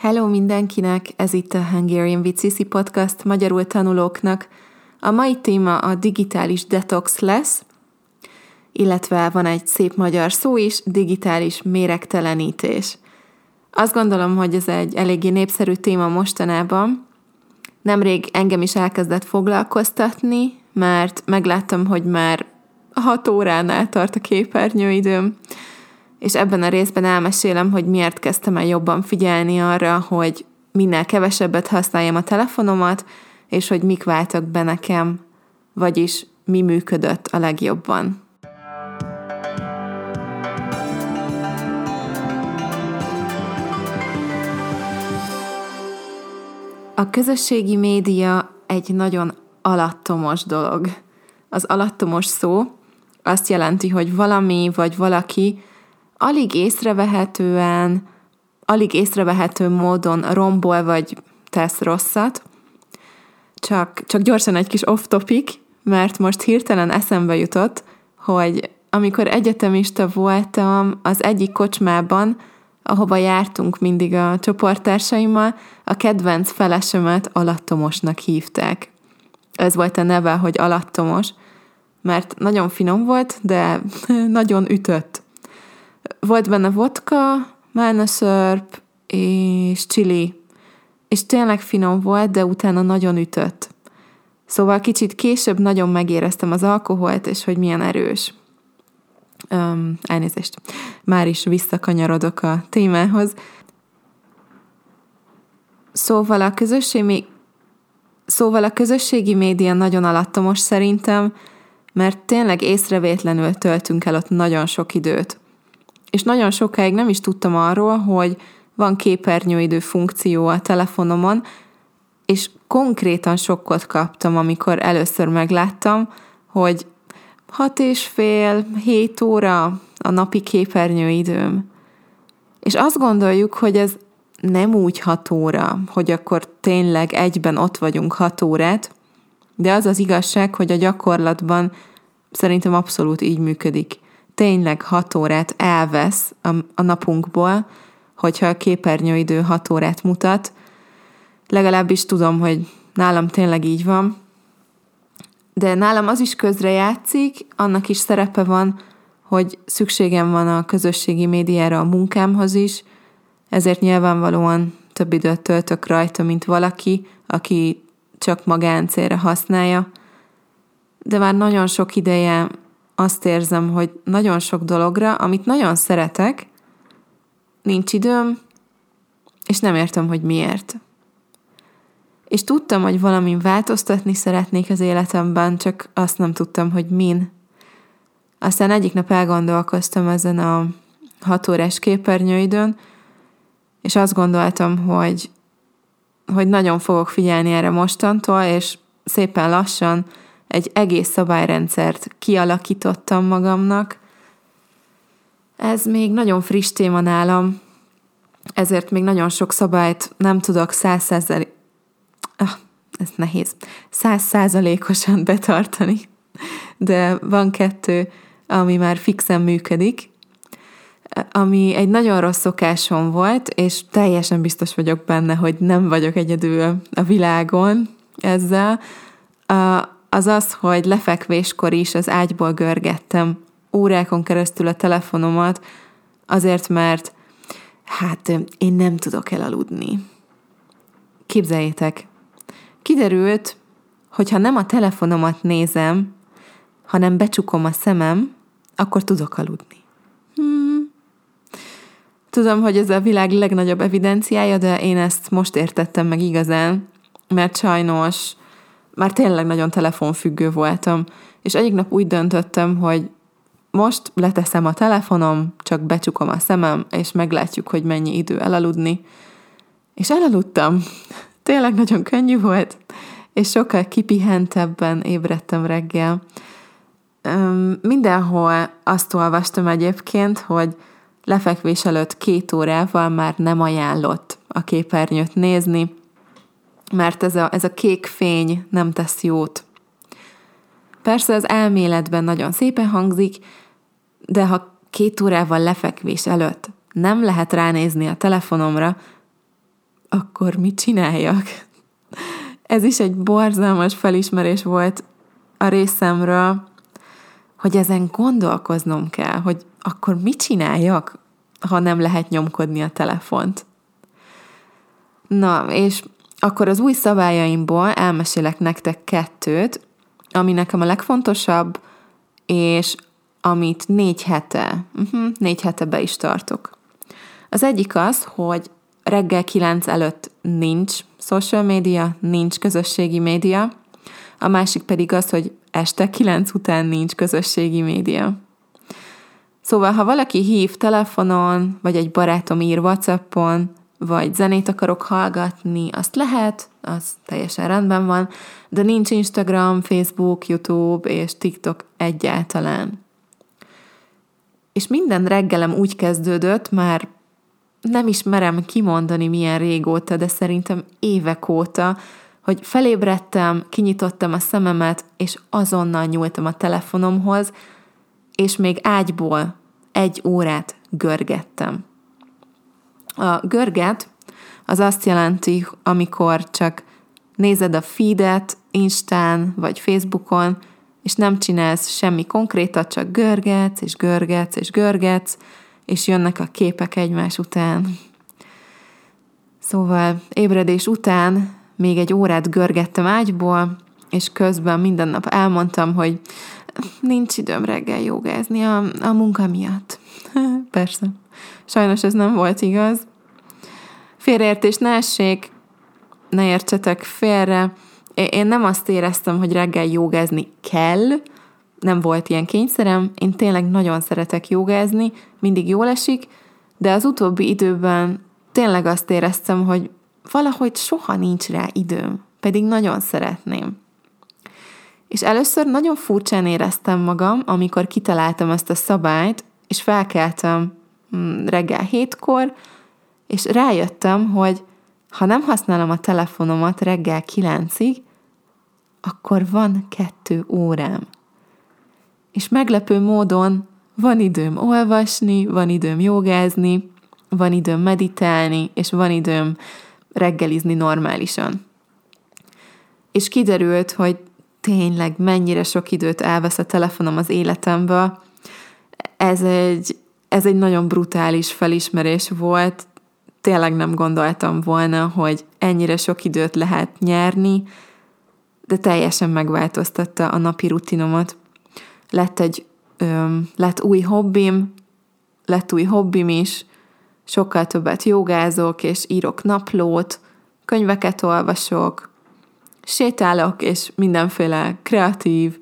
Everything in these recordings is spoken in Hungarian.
Hello mindenkinek, ez itt a Hungarian with Sisi podcast magyarul tanulóknak. A mai téma a digitális detox lesz, illetve van egy szép magyar szó is, digitális méregtelenítés. Azt gondolom, hogy ez egy eléggé népszerű téma mostanában. Nemrég engem is elkezdett foglalkoztatni, mert megláttam, hogy már 6 óránál tart a képernyőidőm, és ebben a részben elmesélem, hogy miért kezdtem el jobban figyelni arra, hogy minél kevesebbet használjam a telefonomat, és hogy mik váltak be nekem, vagyis mi működött a legjobban. A közösségi média egy nagyon alattomos dolog. Az alattomos szó azt jelenti, hogy valami vagy valaki alig észrevehetően, alig észrevehető módon rombol vagy tesz rosszat. Csak, csak gyorsan egy kis off-topic, mert most hirtelen eszembe jutott, hogy amikor egyetemista voltam, az egyik kocsmában, ahova jártunk mindig a csoporttársaimmal, a kedvenc felesemet alattomosnak hívták. Ez volt a neve, hogy alattomos, mert nagyon finom volt, de nagyon ütött. Volt benne vodka, málnaszörp és chili, és tényleg finom volt, de utána nagyon ütött. Szóval kicsit később nagyon megéreztem az alkoholt, és hogy milyen erős. Um, elnézést. Már is visszakanyarodok a témához. Szóval a közösségi, szóval a közösségi média nagyon alattomos szerintem, mert tényleg észrevétlenül töltünk el ott nagyon sok időt és nagyon sokáig nem is tudtam arról, hogy van képernyőidő funkció a telefonomon, és konkrétan sokkot kaptam, amikor először megláttam, hogy hat és fél, hét óra a napi képernyőidőm. És azt gondoljuk, hogy ez nem úgy hat óra, hogy akkor tényleg egyben ott vagyunk hat órát, de az az igazság, hogy a gyakorlatban szerintem abszolút így működik tényleg 6 órát elvesz a, a napunkból, hogyha a képernyőidő 6 órát mutat. Legalábbis tudom, hogy nálam tényleg így van. De nálam az is közrejátszik, annak is szerepe van, hogy szükségem van a közösségi médiára a munkámhoz is, ezért nyilvánvalóan több időt töltök rajta, mint valaki, aki csak magáncélre használja. De már nagyon sok ideje azt érzem, hogy nagyon sok dologra, amit nagyon szeretek, nincs időm, és nem értem, hogy miért. És tudtam, hogy valamin változtatni szeretnék az életemben, csak azt nem tudtam, hogy min. Aztán egyik nap elgondolkoztam ezen a hat órás képernyőidőn, és azt gondoltam, hogy, hogy nagyon fogok figyelni erre mostantól, és szépen lassan egy egész szabályrendszert kialakítottam magamnak. Ez még nagyon friss téma nálam, ezért még nagyon sok szabályt nem tudok száz százalék... Ah, ez nehéz. Száz százalékosan betartani. De van kettő, ami már fixen működik, ami egy nagyon rossz szokásom volt, és teljesen biztos vagyok benne, hogy nem vagyok egyedül a világon ezzel az az, hogy lefekvéskor is az ágyból görgettem órákon keresztül a telefonomat, azért, mert hát én nem tudok elaludni. Képzeljétek, kiderült, hogy ha nem a telefonomat nézem, hanem becsukom a szemem, akkor tudok aludni. Hmm. Tudom, hogy ez a világ legnagyobb evidenciája, de én ezt most értettem meg igazán, mert sajnos már tényleg nagyon telefonfüggő voltam, és egyik nap úgy döntöttem, hogy most leteszem a telefonom, csak becsukom a szemem, és meglátjuk, hogy mennyi idő elaludni. És elaludtam. Tényleg nagyon könnyű volt, és sokkal kipihentebben ébredtem reggel. Mindenhol azt olvastam egyébként, hogy lefekvés előtt két órával már nem ajánlott a képernyőt nézni, mert ez a, ez a kék fény nem tesz jót. Persze az elméletben nagyon szépen hangzik, de ha két órával lefekvés előtt nem lehet ránézni a telefonomra, akkor mit csináljak? Ez is egy borzalmas felismerés volt a részemről, hogy ezen gondolkoznom kell, hogy akkor mit csináljak, ha nem lehet nyomkodni a telefont. Na, és akkor az új szabályaimból elmesélek nektek kettőt, ami nekem a legfontosabb, és amit négy hete, uh-huh, négy hete be is tartok. Az egyik az, hogy reggel kilenc előtt nincs social média, nincs közösségi média, a másik pedig az, hogy este kilenc után nincs közösségi média. Szóval, ha valaki hív telefonon, vagy egy barátom ír Whatsappon, vagy zenét akarok hallgatni, azt lehet, az teljesen rendben van, de nincs Instagram, Facebook, YouTube és TikTok egyáltalán. És minden reggelem úgy kezdődött, már nem is merem kimondani milyen régóta, de szerintem évek óta, hogy felébredtem, kinyitottam a szememet, és azonnal nyúltam a telefonomhoz, és még ágyból egy órát görgettem. A görget az azt jelenti, amikor csak nézed a feedet Instán vagy Facebookon, és nem csinálsz semmi konkrétat, csak görgetsz, és görgetsz, és görgetsz, és jönnek a képek egymás után. Szóval ébredés után még egy órát görgettem ágyból, és közben minden nap elmondtam, hogy nincs időm reggel jogázni a, a munka miatt. Persze. Sajnos ez nem volt igaz. Félreértés ne essék, ne értsetek félre. Én nem azt éreztem, hogy reggel jogázni kell, nem volt ilyen kényszerem, én tényleg nagyon szeretek jogázni, mindig jól esik, de az utóbbi időben tényleg azt éreztem, hogy valahogy soha nincs rá időm, pedig nagyon szeretném. És először nagyon furcsán éreztem magam, amikor kitaláltam ezt a szabályt, és felkeltem mm, reggel hétkor, és rájöttem, hogy ha nem használom a telefonomat reggel kilencig, akkor van kettő órám. És meglepő módon van időm olvasni, van időm jogázni, van időm meditálni, és van időm reggelizni normálisan. És kiderült, hogy tényleg mennyire sok időt elvesz a telefonom az életemből. Ez egy, ez egy nagyon brutális felismerés volt. Tényleg nem gondoltam volna, hogy ennyire sok időt lehet nyerni, de teljesen megváltoztatta a napi rutinomat. Lett egy öm, lett új hobbim, lett új hobbim is, sokkal többet jogázok, és írok naplót, könyveket olvasok, sétálok, és mindenféle kreatív,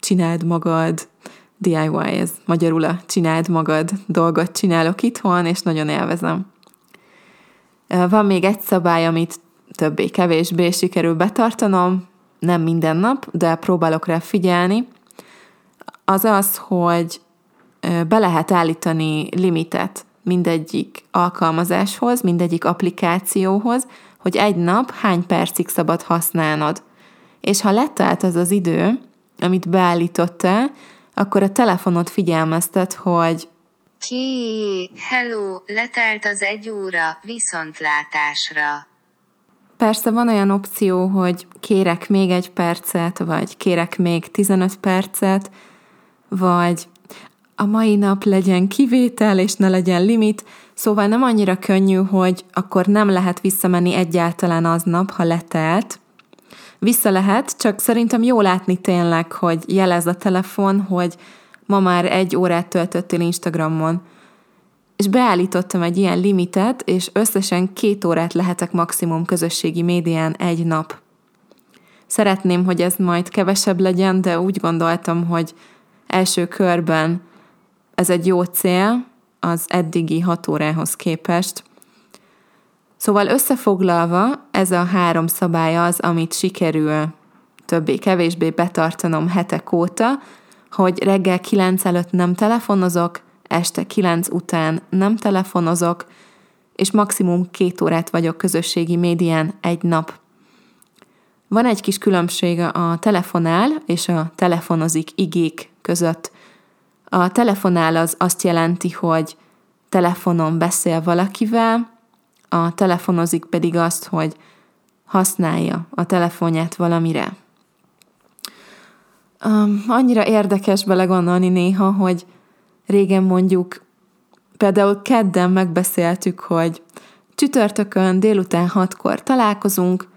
csináld magad, DIY, ez magyarul a csináld magad dolgot csinálok itthon, és nagyon élvezem. Van még egy szabály, amit többé-kevésbé sikerül betartanom, nem minden nap, de próbálok rá figyelni, az az, hogy be lehet állítani limitet mindegyik alkalmazáshoz, mindegyik applikációhoz, hogy egy nap hány percig szabad használnod. És ha letelt az az idő, amit beállítottál, akkor a telefonod figyelmeztet, hogy Ki, hello, letelt az egy óra, viszontlátásra. Persze van olyan opció, hogy kérek még egy percet, vagy kérek még 15 percet, vagy a mai nap legyen kivétel, és ne legyen limit, szóval nem annyira könnyű, hogy akkor nem lehet visszamenni egyáltalán aznap, ha letelt. Vissza lehet, csak szerintem jó látni tényleg, hogy jelez a telefon, hogy ma már egy órát töltöttél Instagramon. És beállítottam egy ilyen limitet, és összesen két órát lehetek maximum közösségi médián egy nap. Szeretném, hogy ez majd kevesebb legyen, de úgy gondoltam, hogy első körben ez egy jó cél az eddigi hat órához képest. Szóval összefoglalva, ez a három szabály az, amit sikerül többé-kevésbé betartanom hetek óta, hogy reggel 9 előtt nem telefonozok, este 9 után nem telefonozok, és maximum két órát vagyok közösségi médián egy nap. Van egy kis különbség a telefonál és a telefonozik igék között. A telefonál az azt jelenti, hogy telefonon beszél valakivel, a telefonozik pedig azt, hogy használja a telefonját valamire. Um, annyira érdekes belegondolni néha, hogy régen mondjuk például kedden megbeszéltük, hogy csütörtökön délután hatkor találkozunk,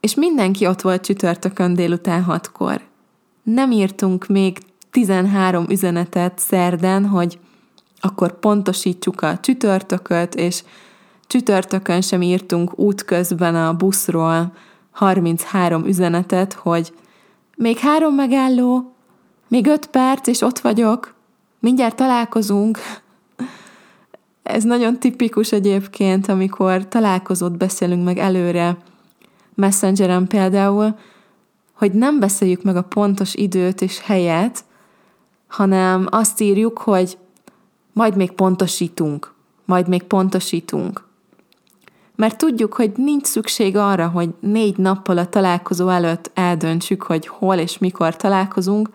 és mindenki ott volt csütörtökön délután hatkor. Nem írtunk még 13 üzenetet szerden, hogy akkor pontosítsuk a csütörtököt, és csütörtökön sem írtunk útközben a buszról 33 üzenetet, hogy még három megálló, még öt perc, és ott vagyok, mindjárt találkozunk. Ez nagyon tipikus egyébként, amikor találkozót beszélünk meg előre, Messengeren például, hogy nem beszéljük meg a pontos időt és helyet, hanem azt írjuk, hogy majd még pontosítunk, majd még pontosítunk. Mert tudjuk, hogy nincs szükség arra, hogy négy nappal a találkozó előtt eldöntsük, hogy hol és mikor találkozunk,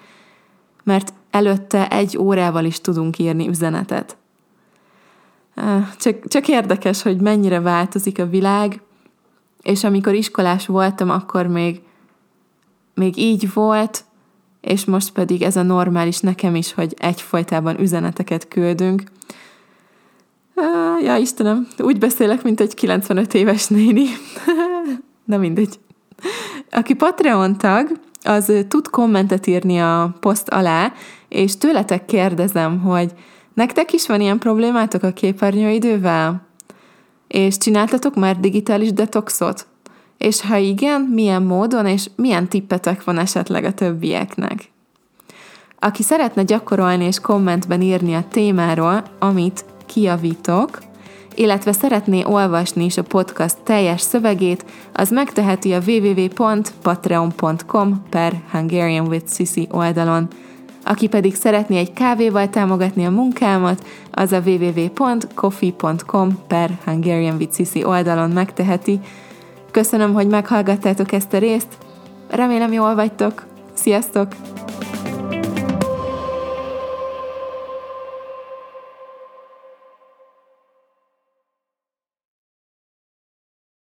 mert előtte egy órával is tudunk írni üzenetet. Csak, csak érdekes, hogy mennyire változik a világ, és amikor iskolás voltam, akkor még, még így volt, és most pedig ez a normális nekem is, hogy egyfolytában üzeneteket küldünk. Ja, Istenem, úgy beszélek, mint egy 95 éves néni. Na mindegy. Aki Patreon tag, az tud kommentet írni a poszt alá, és tőletek kérdezem, hogy nektek is van ilyen problémátok a képernyőidővel? És csináltatok már digitális detoxot? És ha igen, milyen módon, és milyen tippetek van esetleg a többieknek? Aki szeretne gyakorolni és kommentben írni a témáról, amit kiavítok, illetve szeretné olvasni is a podcast teljes szövegét, az megteheti a www.patreon.com per Hungarian with Sisi oldalon. Aki pedig szeretné egy kávéval támogatni a munkámat, az a www.coffee.com per Hungarian with Sisi oldalon megteheti. Köszönöm, hogy meghallgattátok ezt a részt, remélem jól vagytok, sziasztok!